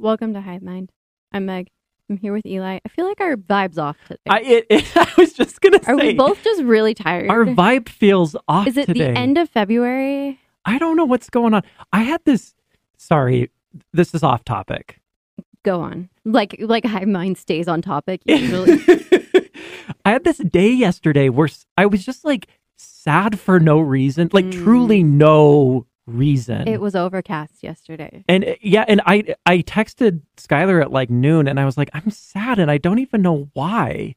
Welcome to Hive Mind. I'm Meg. I'm here with Eli. I feel like our vibe's off today. I it, it, I was just gonna say Are we both just really tired? our vibe feels off Is it today. the end of February? I don't know what's going on. I had this. Sorry, this is off topic. Go on. Like like Hive Mind stays on topic usually. I had this day yesterday where I was just like sad for no reason, like Mm. truly no reason. it was overcast yesterday. and uh, yeah, and I I texted Skylar at like noon, and I was like, I'm sad, and I don't even know why.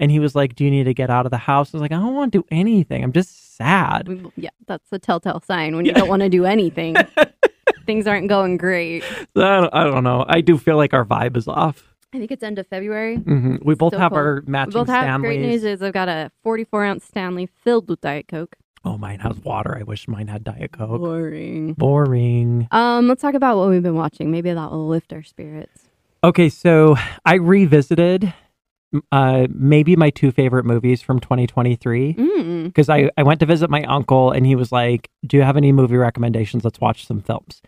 And he was like, Do you need to get out of the house? I was like, I don't want to do anything. I'm just sad. Yeah, that's the telltale sign when you don't want to do anything. Things aren't going great. I don't, I don't know. I do feel like our vibe is off. I think it's end of February. hmm We both Still have cold. our We matching both have Stanleys. great news is I've got a 44 ounce Stanley filled with Diet Coke. Oh, mine has water. I wish mine had Diet Coke. Boring. Boring. Um, let's talk about what we've been watching. Maybe that will lift our spirits. Okay, so I revisited uh, maybe my two favorite movies from 2023 Mm. because I, I went to visit my uncle and he was like, Do you have any movie recommendations? Let's watch some films.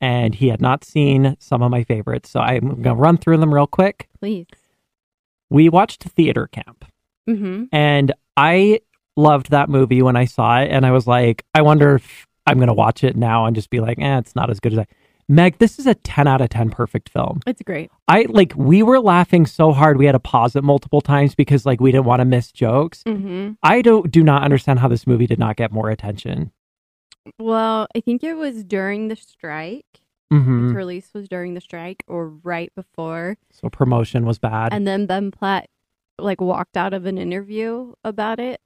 And he had not seen some of my favorites. So I'm going to run through them real quick. Please. We watched Theater Camp. Mm-hmm. And I loved that movie when I saw it. And I was like, I wonder if I'm going to watch it now and just be like, eh, it's not as good as I. Meg, this is a 10 out of 10 perfect film. It's great. I like, we were laughing so hard we had to pause it multiple times because like we didn't want to miss jokes. Mm-hmm. I don't do not understand how this movie did not get more attention. Well, I think it was during the strike. Mm-hmm. Its release was during the strike or right before, So promotion was bad. and then Ben Platt like walked out of an interview about it,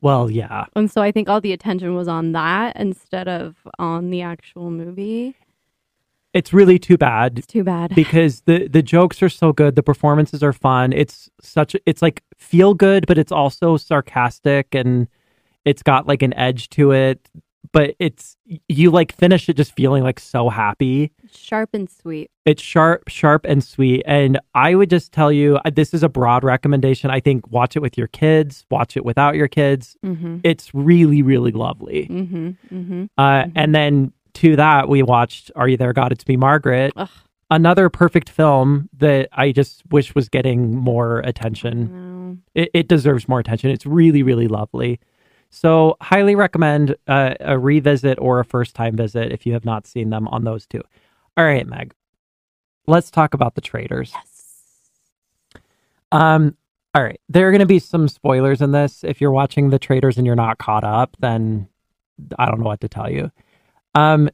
well, yeah. and so I think all the attention was on that instead of on the actual movie. It's really too bad It's too bad. because the the jokes are so good, the performances are fun. It's such it's like feel good, but it's also sarcastic and it's got like an edge to it. But it's you like finish it just feeling like so happy. Sharp and sweet. It's sharp, sharp and sweet. And I would just tell you uh, this is a broad recommendation. I think watch it with your kids, watch it without your kids. Mm-hmm. It's really, really lovely. Mm-hmm. Mm-hmm. Uh, Mhm. And then to that, we watched Are You There, God? It's Me, Margaret. Ugh. Another perfect film that I just wish was getting more attention. It, it deserves more attention. It's really, really lovely. So, highly recommend uh, a revisit or a first time visit if you have not seen them on those two. All right, Meg. Let's talk about the Traitors. Yes. Um, all right. There are going to be some spoilers in this. If you're watching the Traitors and you're not caught up, then I don't know what to tell you. Um,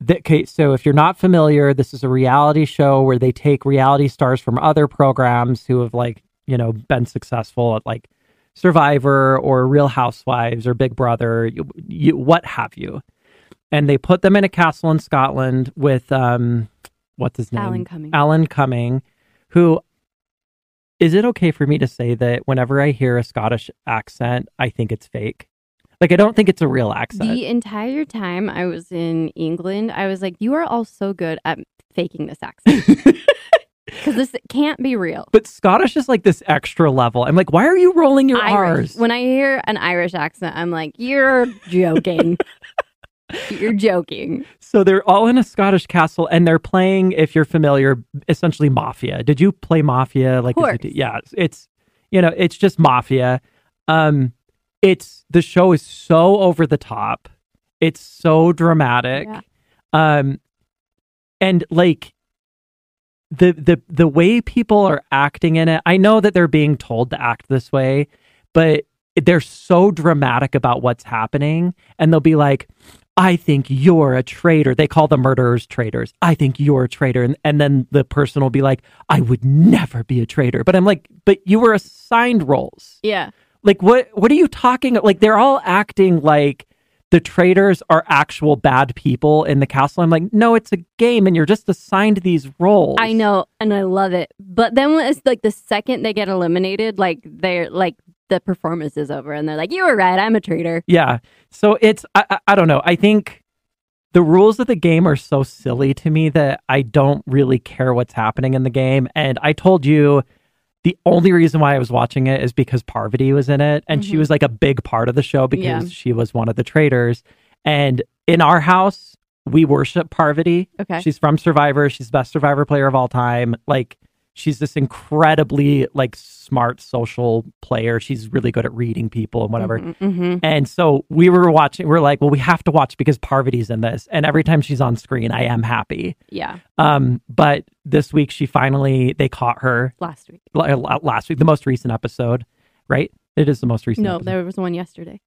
the, okay, so if you're not familiar, this is a reality show where they take reality stars from other programs who have like you know been successful at like Survivor or Real Housewives or Big Brother, you, you, what have you, and they put them in a castle in Scotland with um, what's his name, Alan Cumming. Alan Cumming, who is it okay for me to say that whenever I hear a Scottish accent, I think it's fake? Like I don't think it's a real accent. The entire time I was in England, I was like, "You are all so good at faking this accent because this can't be real." but Scottish is like this extra level. I'm like, why are you rolling your Irish. R's? When I hear an Irish accent, I'm like, "You're joking. You're joking." so they're all in a Scottish castle and they're playing, if you're familiar, essentially mafia. Did you play mafia? Like, as course. t- yeah, it's- it's you know, it's just mafia. Um, it's the show is so over the top. It's so dramatic. Yeah. Um, and like the the the way people are acting in it, I know that they're being told to act this way, but they're so dramatic about what's happening, and they'll be like, "I think you're a traitor." They call the murderers traitors. I think you're a traitor, and and then the person will be like, "I would never be a traitor." But I'm like, "But you were assigned roles. Yeah. Like what what are you talking like they're all acting like the traitors are actual bad people in the castle. I'm like, no, it's a game and you're just assigned these roles. I know, and I love it. But then when it's like the second they get eliminated, like they're like the performance is over, and they're like, "You were right. I'm a traitor." Yeah. So it's I, I, I don't know. I think the rules of the game are so silly to me that I don't really care what's happening in the game. And I told you the only reason why I was watching it is because Parvati was in it and she Mhm. was like a big part of the show because Yeah. she was one of the traitors. And in our house, we worship Parvati. Okay. She's from Survivor. She's the best Survivor player of all time. Like she's this incredibly like smart social player. She's really good at reading people and whatever. hmm And so we were watching, we're like, well, we have to watch because Parvati's in this. And every time she's on screen, I am happy. Yeah. Um, but this week she finally, they caught her Last week. l- l- last week, the most recent episode, right? It is the most recent. No, episode. there was one yesterday.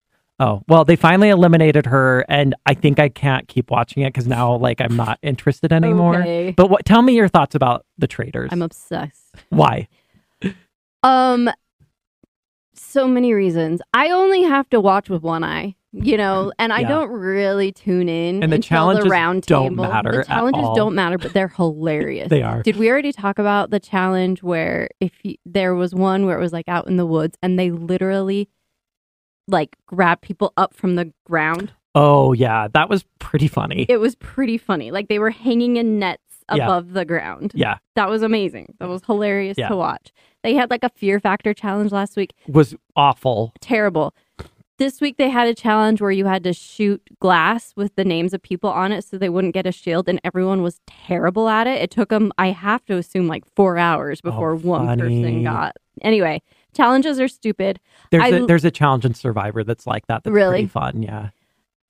Oh, well, they finally eliminated her. And I think I can't keep watching it because now, like, I'm not interested anymore. Okay. But what, tell me your thoughts about the Traitors. I'm obsessed. Why? Um, so many reasons. I only have to watch with one eye, you know, and I Yeah. don't really tune in. And the challenges the round don't table. matter The challenges all. don't matter, but they're hilarious. They are. Did we already talk about the challenge where if you, there was one where it was like out in the woods and they literally like grab people up from the ground? Oh, yeah. That was pretty funny. It was pretty funny. Like they were hanging in nets Yeah. above the ground. yeah. That was amazing. That was hilarious Yeah. to watch. They had like a fear factor challenge last week. Was awful. Terrible. This week they had a challenge where you had to shoot glass with the names of people on it so they wouldn't get a shield, and everyone was terrible at it. It took them, I have to assume, like four hours oh, before one Oh, funny. person got. Anyway, challenges are stupid. There's I- a there's a challenge in Survivor that's like that. That's Really? pretty fun. Yeah.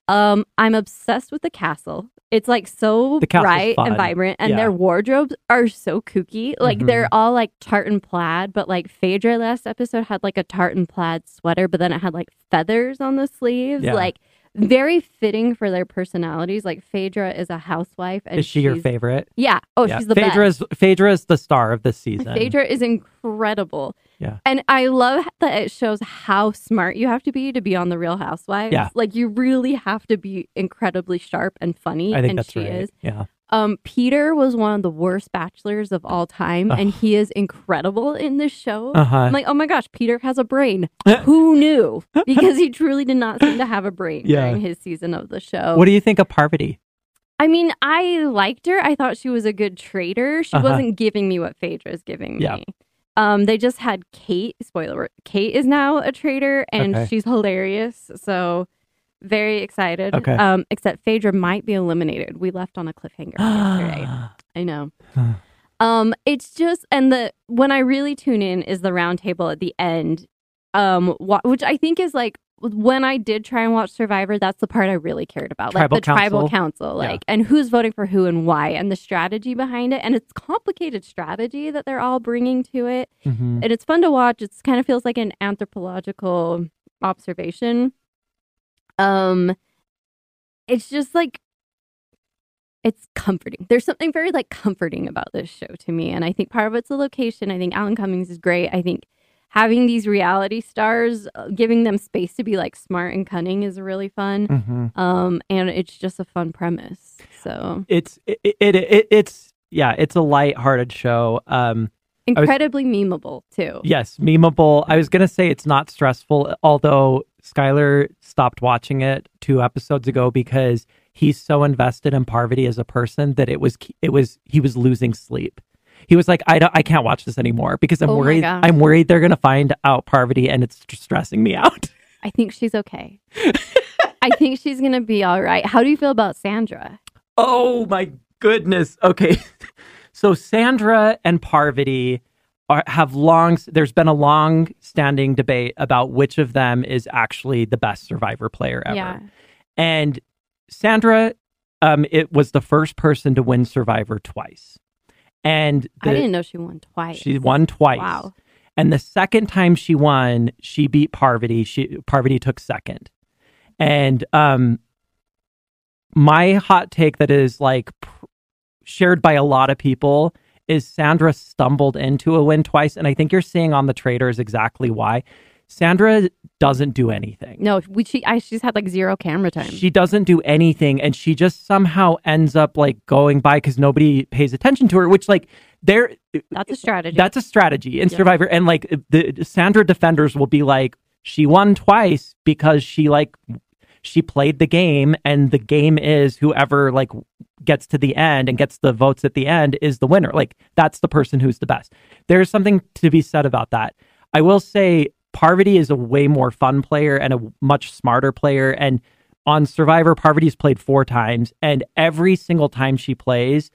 Um, I'm obsessed with the castle. It's like so bright and vibrant, and Yeah. their wardrobes are so kooky. Like Mhm. they're all like tartan plaid, but like Phaedra last episode had like a tartan plaid sweater, but then it had like feathers on the sleeves. Yeah. Like very fitting for their personalities. Like Phaedra is a housewife, and is she your favorite? Yeah. Oh, yeah. she's the Phaedra best. is Phaedra is the star of this season. Phaedra is incredible. Yeah. And I love that it shows how smart you have to be to be on the Real Housewives. Yeah. Like you really have to be incredibly sharp and funny. I think and that's she right. is. Yeah. Um, Peter was one of the worst bachelors of all time, and he is incredible in this show. Uh huh. I'm like, oh my gosh, Peter has a brain. Who knew? Because he truly did not seem to have a brain Yeah. during his season of the show. What do you think of Parvati? I mean, I liked her. I thought she was a good trader. She Uh-huh. wasn't giving me what Phaedra is giving me. Um, they just had Kate. Spoiler: Kate is now a trader, and Okay. she's hilarious. So very excited. Okay. Um, except Phaedra might be eliminated. We left on a cliffhanger yesterday. I know. Um, it's just and the when I really tune in is the roundtable at the end, um, wh- which I think is like when I did try and watch Survivor, that's the part I really cared about, Tribal like the tribal council? council, Yeah. like and who's voting for who and why, and the strategy behind it, and it's complicated strategy that they're all bringing to it, Mhm. and it's fun to watch. It's kind of feels like an anthropological observation. Um, it's just like it's comforting. There's something very like comforting about this show to me, and I think part of it's the location. I think Alan Cummings is great. I think having these reality stars, uh, giving them space to be like smart and cunning, is really fun. Mhm. Um, and it's just a fun premise. So It's it, it, it it's yeah, it's a light-hearted show. Um was- incredibly memeable too. yes, memeable. I was going to say it's not stressful although Skylar stopped watching it 2 episodes ago because he's so invested in Parvati as a person that it was it was he was losing sleep. He was like, I don't, I can't watch this anymore because I'm Oh worried. I'm worried they're gonna find out Parvati, and it's stressing me out. I think she's okay. I think she's gonna be all right. How do you feel about Sandra? Oh my goodness. Okay. So Sandra and Parvati are, have long, there's been a long standing debate about which of them is actually the best survivor player ever. Yeah. And Sandra, um, it was the first person to win Survivor twice. And I didn't know she won twice. she won twice. Wow. And the second time she won, she beat Parvati. She Parvati took second. And um my hot take that is like shared by a lot of people is Sandra stumbled into a win twice and I think you're seeing on the Traitors exactly why. Sandra doesn't do anything. No, we, she I, she's had like zero camera time. She doesn't do anything, and she just somehow ends up like going by because nobody pays attention to her. Which like there, That's a strategy. that's a strategy in Yeah. Survivor, and like the Sandra defenders will be like, she won twice because she like she played the game, and the game is whoever like gets to the end and gets the votes at the end is the winner. Like that's the person who's the best. There's something to be said about that. I will say Parvati is a way more fun player and a much smarter player. And on Survivor, Parvati's played four times, and every single time she plays,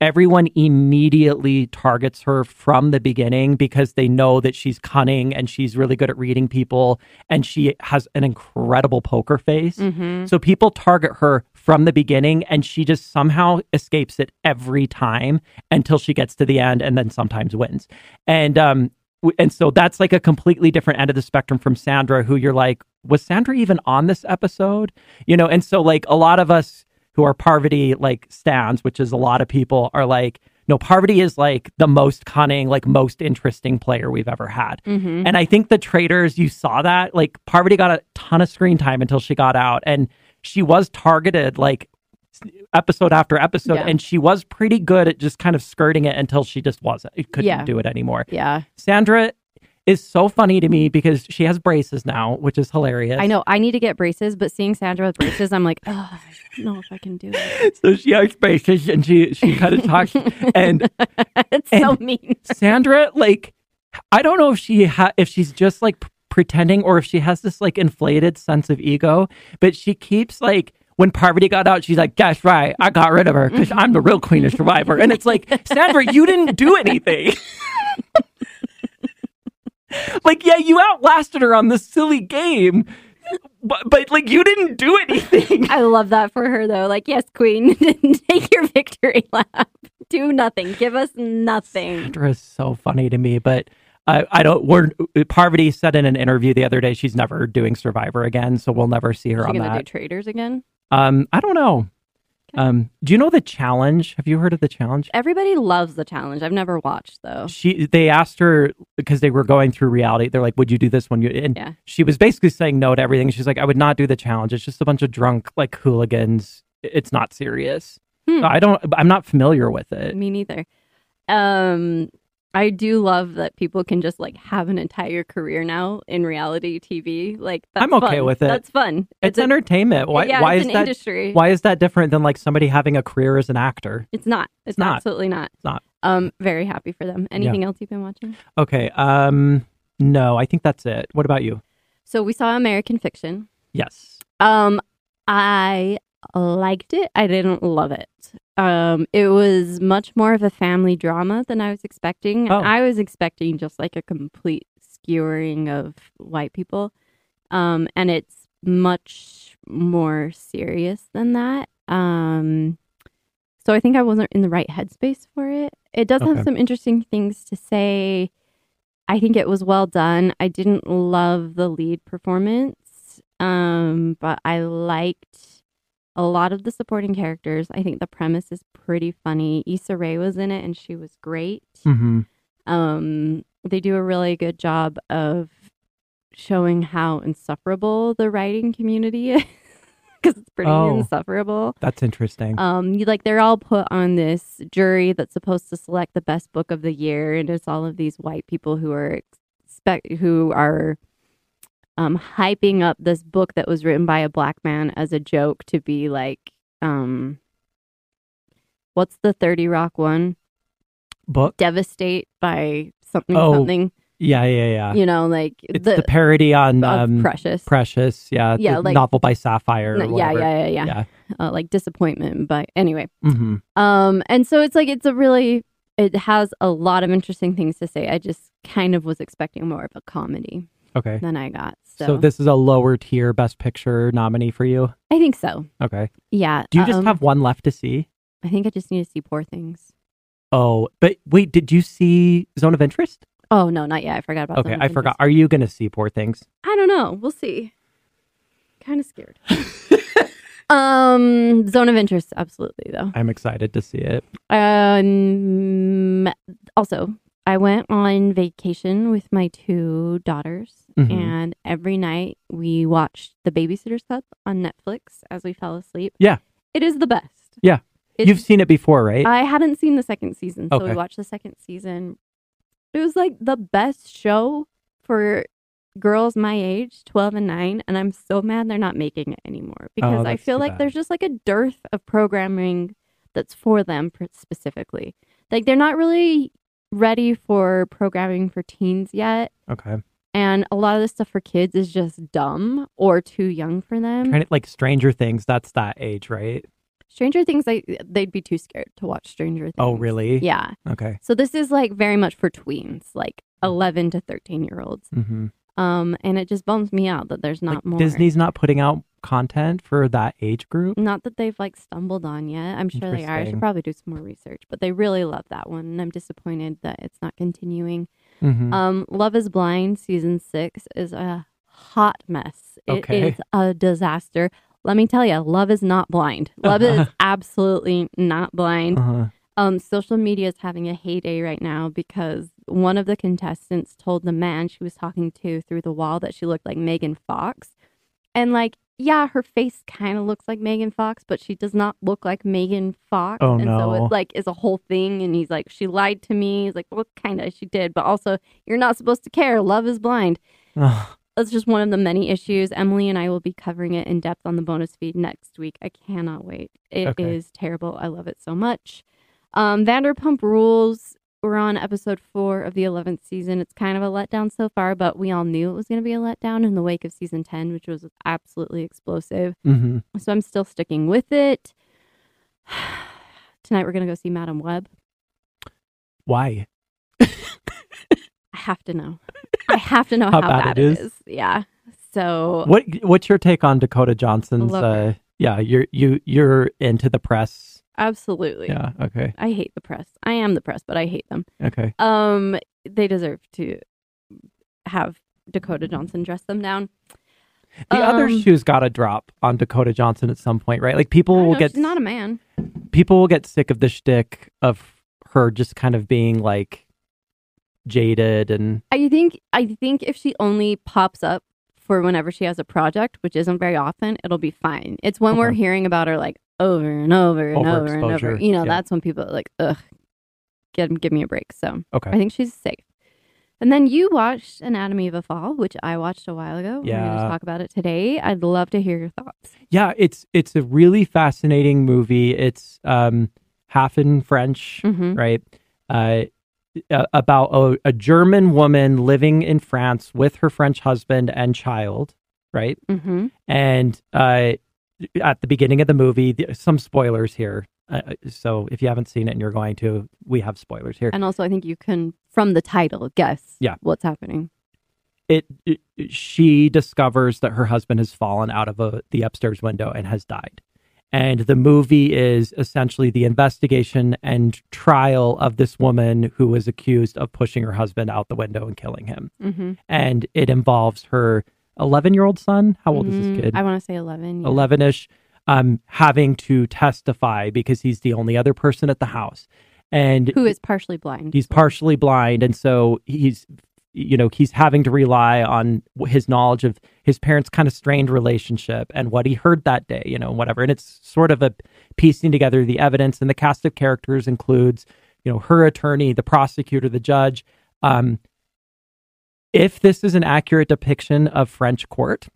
everyone immediately targets her from the beginning because they know that she's cunning and she's really good at reading people and she has an incredible poker face. hmm So people target her from the beginning and she just somehow escapes it every time until she gets to the end and then sometimes wins. And um and so that's like a completely different end of the spectrum from Sandra who you're like was Sandra even on this episode? You know, and so like a lot of us who are Parvati like stands, which is a lot of people are like no, Parvati is like the most cunning, like most interesting player we've ever had. hmm And I think the Traitors, you saw that. Like Parvati got a ton of screen time until she got out, and she was targeted like episode after episode, Yeah. and she was pretty good at just kind of skirting it until she just wasn't. It couldn't Yeah. do it anymore. Yeah, Sandra is so funny to me because she has braces now, which is hilarious. I know. I need to get braces, but seeing Sandra with braces, I'm like, oh, I don't know if I can do it. So she has braces, and she she kind of talks, and it's so mean. Sandra, like, I don't know if she ha- if she's just like p- pretending or if she has this like inflated sense of ego, but she keeps like when Parvati got out, she's like, "That's right, I got rid of her because I'm the real queen of Survivor." And it's like, Sandra, you didn't do anything. like, yeah, you outlasted her on this silly game, but but like you didn't do anything. I love that for her though. Like, yes, queen, take your victory lap. Do nothing. Give us nothing. Sandra is so funny to me, but I, I don't. We're Parvati said in an interview the other day she's never doing Survivor again, so we'll never see her she on gonna do that. Traitors again? um, I don't know. Um, do you know the challenge? Have you heard of the challenge? Everybody loves the challenge. I've never watched though. She they asked her because they were going through reality. They're like, "Would you do this one?" You and Yeah. she was basically saying no to everything. She's like, "I would not do the challenge. It's just a bunch of drunk like hooligans. It's not serious." Hmm. I don't. I'm not familiar with it. Me neither. Um, I do love that people can just like have an entire career now in reality TV. Like that's I'm okay fun. with it. That's fun. It's, a- entertainment. Why? yeah, why it's is an that? industry. Why is that different than like somebody having a career as an actor? It's not. It's, not. absolutely not. It's not. Um, very happy for them. Anything else you've been watching? Okay. Um. No, I think that's it. What about you? So we saw American Fiction. Yes. Um, I liked it. I didn't love it. Um, it was much more of a family drama than I was expecting. Oh. I was expecting just like a complete skewering of white people. Um, and it's much more serious than that. Um, so I think I wasn't in the right headspace for it. It does Okay. have some interesting things to say. I think it was well done. I didn't love the lead performance, um, but I liked a lot of the supporting characters. I think the premise is pretty funny. Issa Rae was in it, and she was great. Mm-hmm. Um, they do a really good job of showing how insufferable the writing community is because it's pretty Oh. insufferable. That's interesting. Um, you like they're all put on this jury that's supposed to select the best book of the year, and it's all of these white people who are expect who are um hyping up this book that was written by a black man as a joke to be like um what's the 30 rock one Book. devastate by something Oh, something Yeah, yeah, yeah. you know like it's the, parody on um, precious Precious. Yeah. Yeah, the like- novel by Sapphire. Or No, yeah, yeah yeah yeah Yeah. Uh, like disappointment but anyway Mm-hmm. Um, and so it's like it's a really it has a lot of interesting things to say. I just kind of was expecting more of a comedy Okay. than I got. So, So. this is a lower tier Best Picture nominee for you. I think so. Okay. Yeah. Do you just um, have one left to see? I think I just need to see Poor Things. Oh, but wait, did you see Zone of Interest? Oh no, not yet. I forgot about. Okay, Zone of I forgot. Interest. Are you going to see Poor Things? I don't know. We'll see. Kind of scared. um, Zone of Interest, absolutely though. I'm excited to see it. Um, also, I went on vacation with my two daughters, Mhm. and every night we watched The Babysitter's Club on Netflix as we fell asleep. Yeah. It is the best. Yeah. It's, You've seen it before, right? I hadn't seen the second season, so Okay. we watched the second season. It was like the best show for girls my age, 12 and 9, and I'm so mad they're not making it anymore because I Oh, that's feel like bad. there's just like a dearth of programming that's for them specifically. Like they're not really ready for programming for teens yet. okay. And a lot of the stuff for kids is just dumb or too young for them. Kind of like Stranger Things, that's that age, right? Stranger Things, they, they'd be too scared to watch Stranger Things. Oh, really? Yeah. Okay. So this is like very much for tweens, like 11 to 13 year olds. hmm Um, and it just bums me out that there's not Like, more. Disney's not putting out content for that age group. Not that they've like stumbled on yet. I'm sure they are. I should probably do some more research, but they really love that one, and I'm disappointed that it's not continuing. hmm Um, Love Is Blind season six is a hot mess. It is Okay. a disaster. Let me tell you, love is not blind. Love is absolutely not blind. uh-huh. Um, social media is having a heyday right now because one of the contestants told the man she was talking to through the wall that she looked like Megan Fox. And like, yeah, her face kind of looks like Megan Fox, but she does not look like Megan Fox. Oh, and so no. it like is a whole thing. And he's like, she lied to me. He's like, well, kind of, she did, but also you're not supposed to care. Love is blind. That's just one of the many issues. Emily and I will be covering it in depth on the bonus feed next week. I cannot wait. It is Okay. terrible. I love it so much. Um, Vanderpump Rules. We're on episode four of the 11th season. It's kind of a letdown so far, but we all knew it was going to be a letdown in the wake of season 10, which was absolutely explosive. Mhm. So I'm still sticking with it. Tonight we're going to go see Madame Web. Why? I have to know. I have to know How how, bad bad, it it is? is. Yeah. So What What's your take on Dakota Johnson's? Uh, yeah, you're you you're into the press. Absolutely. Yeah. Okay. I hate the press. I am the press, but I hate them. Okay. Um, they deserve to have Dakota Johnson dress them down. The other Um, shoe's got to drop on Dakota Johnson at some point, right? Like people will know, get not a man. people will get sick of the shtick of her just kind of being like jaded and I think I think if she only pops up for whenever she has a project, which isn't very often, it'll be fine. It's when we're hearing about her like over and over and over and over. You know, yeah. that's when people are like, ugh, give give me a break. So okay. I think she's safe. And then you watched Anatomy of a Fall, which I watched a while ago. We're going Yeah. to talk about it today. I'd love to hear your thoughts. Yeah, it's it's a really fascinating movie. It's um half in French, hmm right? Uh, about a, a German woman living in France with her French husband and child, right? hmm And uh, at the beginning of the movie, the, some spoilers here. Uh, so if you haven't seen it and you're going to, we have spoilers here. And also, I think you can, from the title, guess Yeah. what's happening. It, it she discovers that her husband has fallen out of a, the upstairs window and has died. And the movie is essentially the investigation and trial of this woman who was accused of pushing her husband out the window and killing him. hmm And it involves her 11 year old son. How old is this kid? I want to say 11. yeah. 11 ish, um, having to testify because he's the only other person at the house. And Who is partially blind. he's partially blind. And so he's, you know, he's having to rely on his knowledge of his parents' kind of strained relationship and what he heard that day, you know, whatever. And it's sort of a piecing together the evidence. And the cast of characters includes, you know, her attorney, the prosecutor, the judge. Um, if this is an accurate depiction of French court,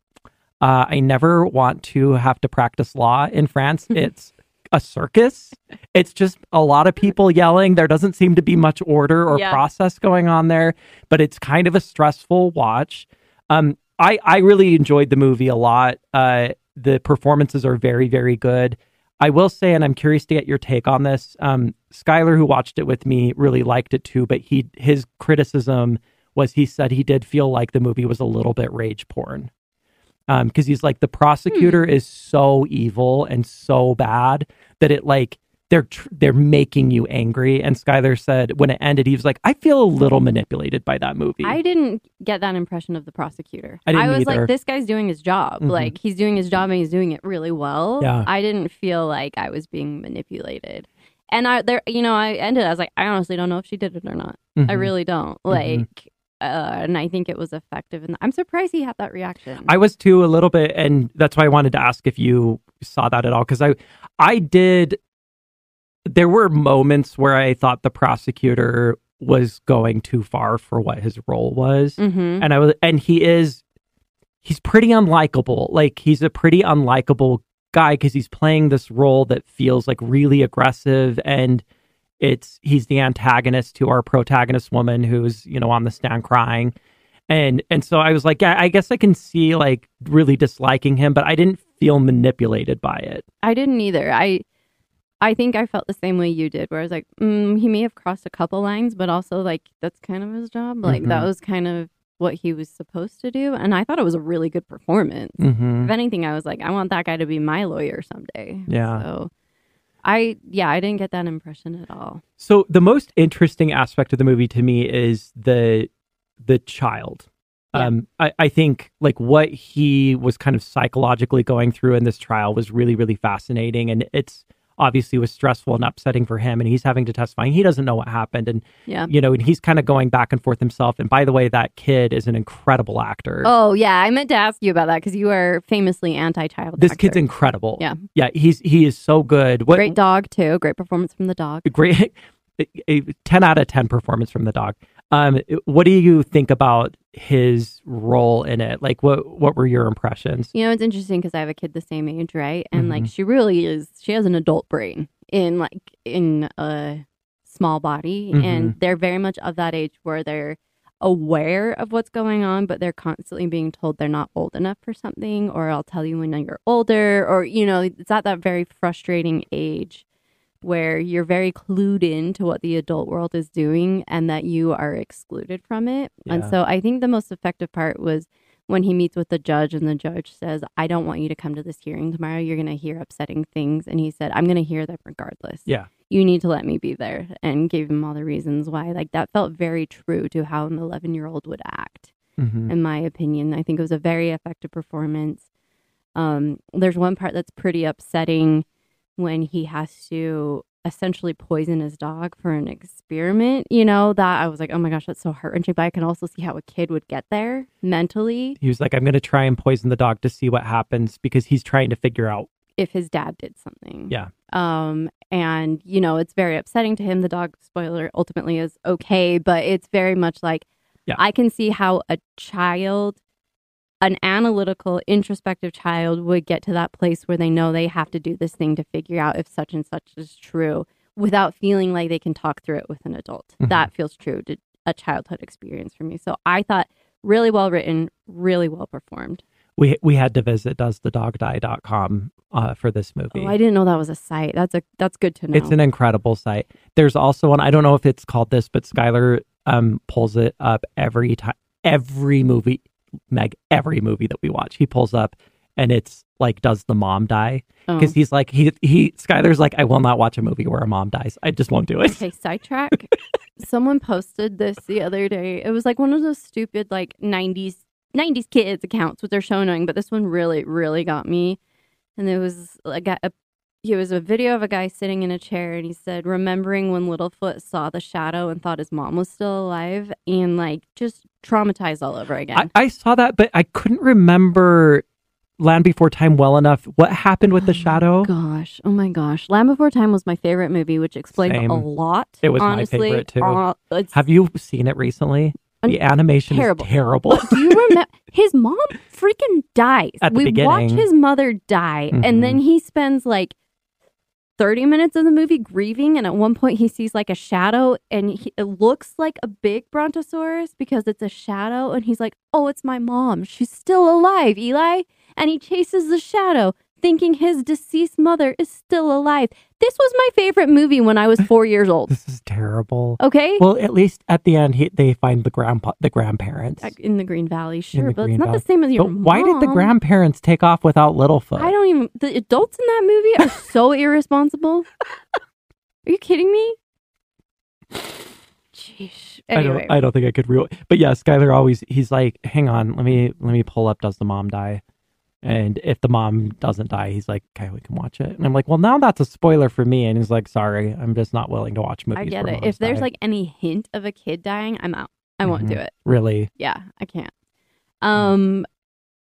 uh, I never want to have to practice law in France. It's a circus. It's just a lot of people yelling. There doesn't seem to be much order or Yeah. process going on there, but it's kind of a stressful watch. Um, I I really enjoyed the movie a lot. Uh, the performances are very very good. I will say, and I'm curious to get your take on this. Um, Skylar, who watched it with me, really liked it too, but he his criticism was he said he did feel like the movie was a little bit rage porn. Um, because he's like the prosecutor is so evil and so bad that it like they're tr- they're making you angry. And Skylar said when it ended, he was like, I feel a little manipulated by that movie. I didn't get that impression of the prosecutor. I didn't was either. like, this guy's doing his job. Mhm. Like, he's doing his job and he's doing it really well. Yeah. I didn't feel like I was being manipulated. And I, there, you know, I ended, I was like, I honestly don't know if she did it or not. I Mhm. really don't. Like, uh, and I think it was effective. And I'm surprised he had that reaction. I was too a little bit, and that's why I wanted to ask if you saw that at all because I, I did. There were moments where I thought the prosecutor was going too far for what his role was, hmm and I was, and he is, he's pretty unlikable. Like he's a pretty unlikable guy because he's playing this role that feels like really aggressive and. It's he's the antagonist to our protagonist woman who's you know on the stand crying, and and so I was like, yeah, I guess I can see like really disliking him, but I didn't feel manipulated by it. I didn't either. I, I think I felt the same way you did, where I was like, mm, he may have crossed a couple lines, but also like that's kind of his job. Like that Mhm. was kind of what he was supposed to do, and I thought it was a really good performance. Mm-hmm. If anything, I was like, I want that guy to be my lawyer someday. Yeah. So, I yeah, I didn't get that impression at all. So the most interesting aspect of the movie to me is the the child. Yeah. Um, I, I think like what he was kind of psychologically going through in this trial was really really fascinating, and it's obviously was stressful and upsetting for him, and he's having to testify. and He doesn't know what happened, and Yeah. you know, and he's kind of going back and forth himself. And by the way, that kid is an incredible actor. Oh yeah, I meant to ask you about that because you are famously anti-child. this actor. kid's incredible. Yeah. yeah, he's he is so good. What great dog too. Great performance from the dog. great a- a 10 out of 10 performance from the dog um what do you think about his role in it like what what were your impressions You know, it's interesting because I have a kid the same age, right? And like, Mhm. she really is. She has an adult brain in like in a small body, Mm-hmm. and they're very much of that age where they're aware of what's going on, but they're constantly being told they're not old enough for something, or I'll tell you when you're older, or you know, it's at that very frustrating age where you're very clued in to what the adult world is doing and that you are excluded from it. And so I think the most effective part was when he meets with the judge and the judge says, I don't want you to come to this hearing tomorrow. You're going to hear upsetting things. And he said, I'm going to hear them regardless. yeah You need to let me be there and gave him all the reasons why. Like that felt very true to how an 11 year old would act hmm in my opinion. I think it was a very effective performance. Um, there's one part that's pretty upsetting when he has to essentially poison his dog for an experiment. You know, that I was like, oh my gosh, that's so heart wrenching. But I can also see how a kid would get there mentally he was like i'm going to try and poison the dog to see what happens because he's trying to figure out if his dad did something. Yeah. Um, and you know, it's very upsetting to him. The dog spoiler ultimately is okay, but it's very much like Yeah. I can see how a child, an analytical, introspective child would get to that place where they know they have to do this thing to figure out if such and such is true without feeling like they can talk through it with an adult. Mhm. That feels true to a childhood experience for me. So I thought really well written, really well performed. we we had to visit doesthedogdie.com uh, for this movie Oh, I didn't know that was a site. That's a that's good to know. It's an incredible site. There's also one. I don't know if it's called this, but Skylar um, pulls it up every time. Every movie, Meg, every movie that we watch, he pulls up, and it's like, does the mom die? Oh. Because he's like, he he. Skylar's like, I will not watch a movie where a mom dies. I just won't do it. Okay, sidetrack. Someone posted this the other day. It was like one of those stupid like 90s 90s kids accounts, are so annoying, but this one really really got me. And there was like a, it was a video of a guy sitting in a chair and he said remembering when Littlefoot saw the shadow and thought his mom was still alive and like just traumatized all over again. I, I saw that, but I couldn't remember Land Before Time well enough. What happened with the shadow? Gosh, oh my gosh. Land Before Time was my favorite movie, which explained Same. a lot. It was my honestly. favorite, too. Uh, Have you seen it recently? The animation terrible. is terrible. Do you remember his mom freaking dies? At the we watch his mother die, Mhm. and then he spends like 30 minutes of the movie grieving. And at one point, he sees like a shadow, and he, it looks like a big brontosaurus because it's a shadow. And he's like, Oh, it's my mom. She's still alive, Eli. And he chases the shadow, thinking his deceased mother is still alive. This was my favorite movie when I was four years old. this is terrible. Okay. Well, at least at the end, he, they find the grandpa, the grandparents. In the Green Valley, sure, but Green it's not Valley. the same as your But why did the grandparents take off without Littlefoot? I don't even. The adults in that movie are so irresponsible. Are you kidding me? Jeez. I don't. I don't think I could real. But yeah, Skylar always. He's like, hang on, let me let me pull up. Does the mom die? And if the mom doesn't die, he's like, okay, we can watch it. And I'm like, well, now that's a spoiler for me. And he's like, sorry, I'm just not willing to watch movies. I get where it. If there's die." like any hint of a kid dying, I'm out. I won't do Mhm. it. really, Yeah, I can't. Um,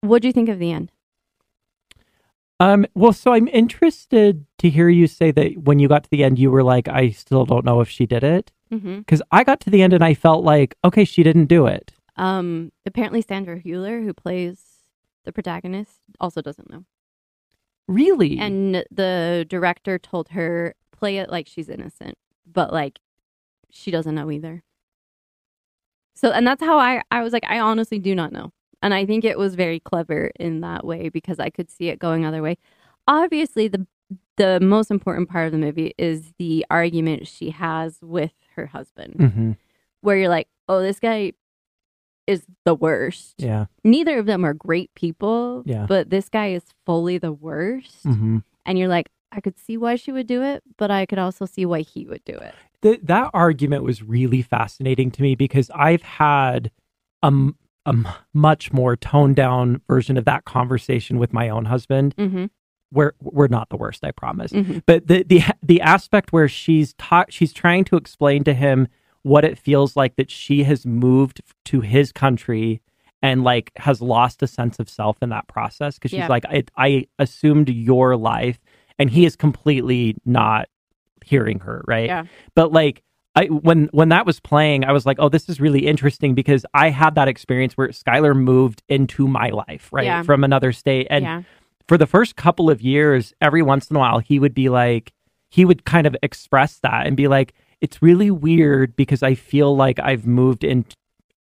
what do you think of the end? um, well, so I'm interested to hear you say that when you got to the end, you were like, I still don't know if she did it. Mm-hmm. Because I got to the end and I felt like, okay, she didn't do it. Um, apparently Sandra Hüller, who plays the protagonist, also doesn't know. Really? And the director told her play it like she's innocent, but like she doesn't know either. So, and that's how I I was like I honestly do not know. And I think it was very clever in that way because I could see it going other way. Obviously, the the most important part of the movie is the argument she has with her husband, hmm where you're like, "Oh, this guy is the worst." Yeah. Neither of them are great people, Yeah. but this guy is fully the worst hmm and you're like, I could see why she would do it, but I could also see why he would do it. Th- that argument was really fascinating to me because I've had a, a much more toned down version of that conversation with my own husband. Mm-hmm. We're we're not the worst, I promise. Mm-hmm. But the the the aspect where she's ta- she's trying to explain to him what it feels like that she has moved to his country and like has lost a sense of self in that process because she's Yeah. like I, I assumed your life and he is completely not hearing her right Yeah. but like I when when that was playing, I was like, oh, this is really interesting because I had that experience where Skylar moved into my life, right, Yeah. from another state, and yeah. for the first couple of years, every once in a while, he would be like, he would kind of express that and be like, it's really weird because I feel like I've moved in,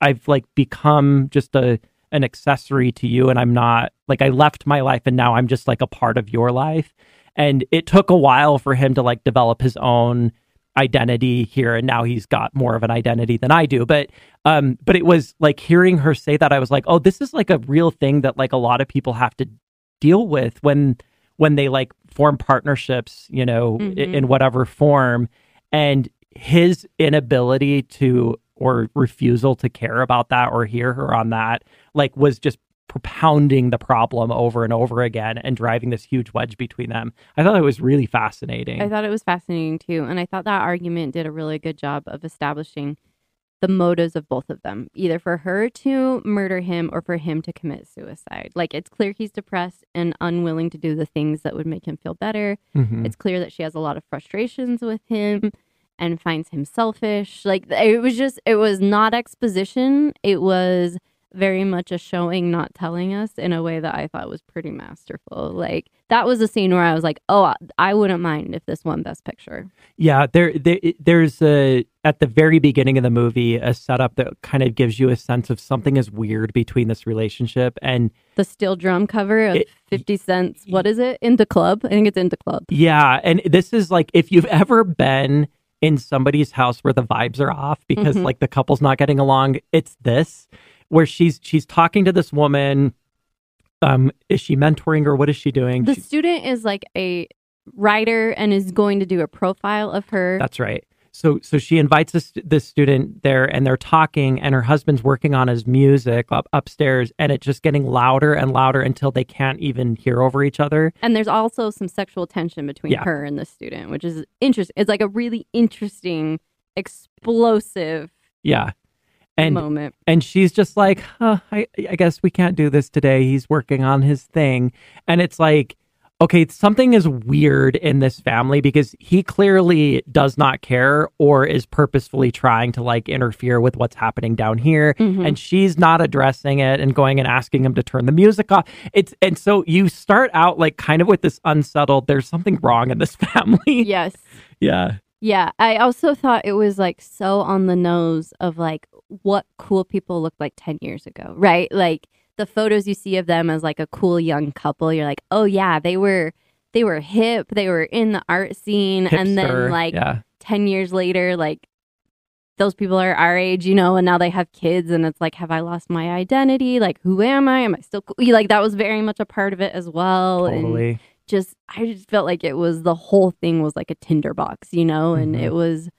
I've like become just a an accessory to you, and I'm not like I left my life and now I'm just like a part of your life, and it took a while for him to like develop his own identity here and now he's got more of an identity than I do. But um but it was like hearing her say that I was like oh this is like a real thing that like a lot of people have to deal with when when they like form partnerships you know Mhm. in whatever form. And his inability to or refusal to care about that or hear her on that like was just propounding the problem over and over again and driving this huge wedge between them i thought it was really fascinating I thought it was fascinating too. And I thought that argument did a really good job of establishing the motives of both of them, either for her to murder him or for him to commit suicide. Like it's clear he's depressed and unwilling to do the things that would make him feel better. Mhm. It's clear that she has a lot of frustrations with him and finds him selfish. Like it was just, it was not exposition. It was very much a showing, not telling us in a way that I thought was pretty masterful. Like that was a scene where I was like, oh, I- I wouldn't mind if this won Best Picture. Yeah, there, there there's a at the very beginning of the movie a setup that kind of gives you a sense of something is weird between this relationship and The steel drum cover of It- 50 cents. What is it? in the Club? I think it's in the Club. yeah, and this is like if you've ever been in somebody's house where the vibes are off because Mhm. like the couple's not getting along, it's this where she's she's talking to this woman um is she mentoring or what is she doing? The She- student is like a writer and is going to do a profile of her. That's right. So so she invites this this student there and they're talking and her husband's working on his music up upstairs and it's just getting louder and louder until they can't even hear over each other. And there's also some sexual tension between Yeah. her and the student, which is interesting. It's like a really interesting, explosive Yeah. And moment. and she's just like, huh, I I guess we can't do this today. He's working on his thing. And it's like okay, something is weird in this family because he clearly does not care or is purposefully trying to like interfere with what's happening down here. Mhm. and she's not addressing it and going and asking him to turn the music off. It's and so you start out like kind of with this unsettled. There's something wrong in this family. yes. yeah, Yeah. I also thought it was like so on the nose of like what cool people looked like 10 years ago, right? Like the photos you see of them as like a cool young couple, you're like, oh yeah, they were. They were hip. They were in the art scene, and then like yeah, 10 years later, like those people are our age, you know, and now they have kids, and it's like, have I lost my identity? Like, who am I? Am I still cool? Like, that was very much a part of it as well. And totally. just, I just felt like it was the whole thing was like a tinderbox, you know, and Mhm. it was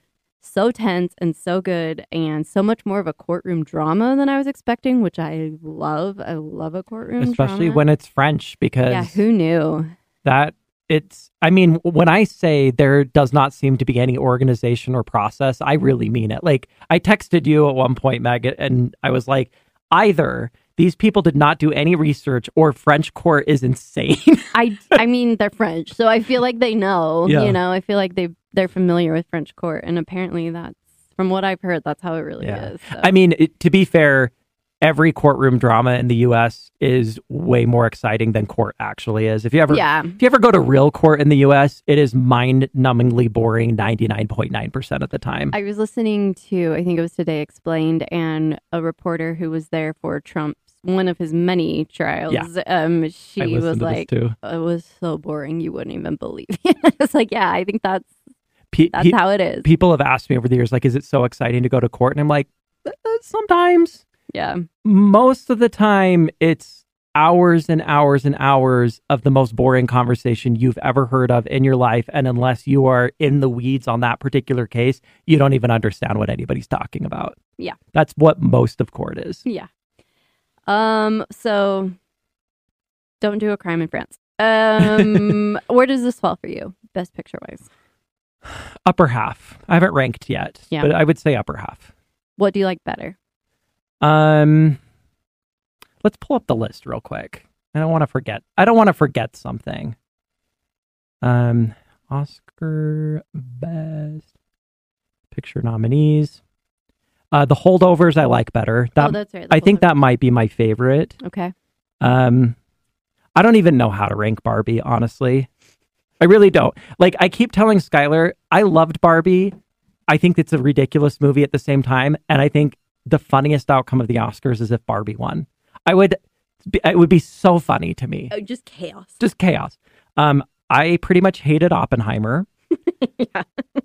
so tense and so good and so much more of a courtroom drama than I was expecting, which I love. I love a courtroom Especially drama. when it's French because Yeah, who knew? that it's I mean, when I say there does not seem to be any organization or process, I really mean it. Like I texted you at one point, Meg, and I was like, either these people did not do any research or French court is insane. I I mean they're French, so I feel like they know. Yeah. You know, I feel like they they're familiar with French court, and apparently that's from what I've heard, that's how it really Yeah. is. so. I mean, it, to be fair, every courtroom drama in the US is way more exciting than court actually is. If you ever yeah, if you ever go to real court in the US, it is mind-numbingly boring 99.9% of the time. I was listening to I think it was Today Explained, and a reporter who was there for Trump's one of his many trials. Yeah. Um, she was like. "It was so boring, you wouldn't even believe." it. it's like, yeah, I think that's Pe- that's pe- how it is. people have asked me over the years, like, is it so exciting to go to court? And I'm like, "Uh, sometimes. yeah, Most of the time, it's hours and hours and hours of the most boring conversation you've ever heard of in your life. And unless you are in the weeds on that particular case, you don't even understand what anybody's talking about. Yeah. That's what most of court is. yeah. Um, so don't do a crime in France. Um, where does this fall for you, best picture wise? Upper half. I haven't ranked yet, Yeah. but I would say upper half. What do you like better? Um, let's pull up the list real quick. I don't want to forget. I don't want to forget something. Um, Oscar best picture nominees. Uh, the holdovers I like better. That oh, that's right. I think that might be my favorite. Okay. Um, I don't even know how to rank Barbie, honestly. I really don't. Like, I keep telling Skylar, I loved Barbie. I think it's a ridiculous movie at the same time. And I think the funniest outcome of the Oscars is if Barbie won. I would, be, it would be so funny to me. Oh, just chaos. Just chaos. Um, I pretty much hated Oppenheimer. yeah.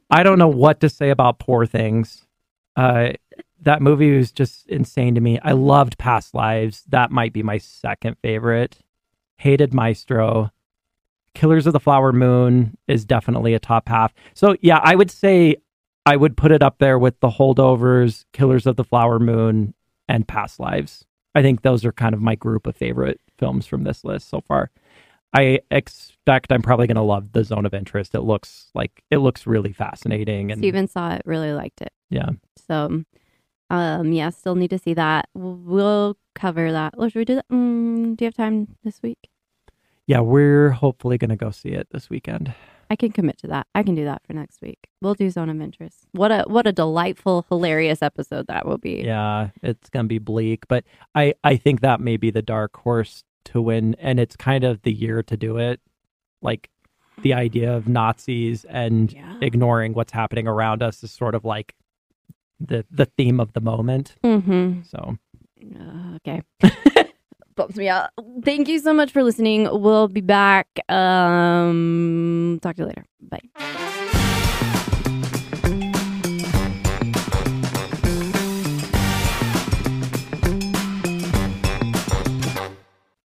I don't know what to say about Poor Things. Uh, that movie was just insane to me. I loved Past Lives. That might be my second favorite. Hated Maestro. Killers of the Flower Moon is definitely a top half. So yeah, I would say I would put it up there with the holdovers, Killers of the Flower Moon, and Past Lives. I think those are kind of my group of favorite films from this list so far. I expect I'm probably going to love the Zone of Interest. It looks like it looks really fascinating, and Steven saw it, really liked it. yeah, So, um, yeah, still need to see that. We'll cover that. Well, should we do that? Mm, do you have time this week? Yeah, we're hopefully going to go see it this weekend. I can commit to that. I can do that for next week. We'll do Zone of Interest. What a what a delightful, hilarious episode that will be. Yeah, it's going to be bleak, but I I think that may be the dark horse to win, and it's kind of the year to do it. Like the idea of Nazis and Yeah. ignoring what's happening around us is sort of like the the theme of the moment. Mm-hmm. So Uh, okay. Bumps me out. Thank you so much for listening. We'll be back. Um, talk to you later. Bye.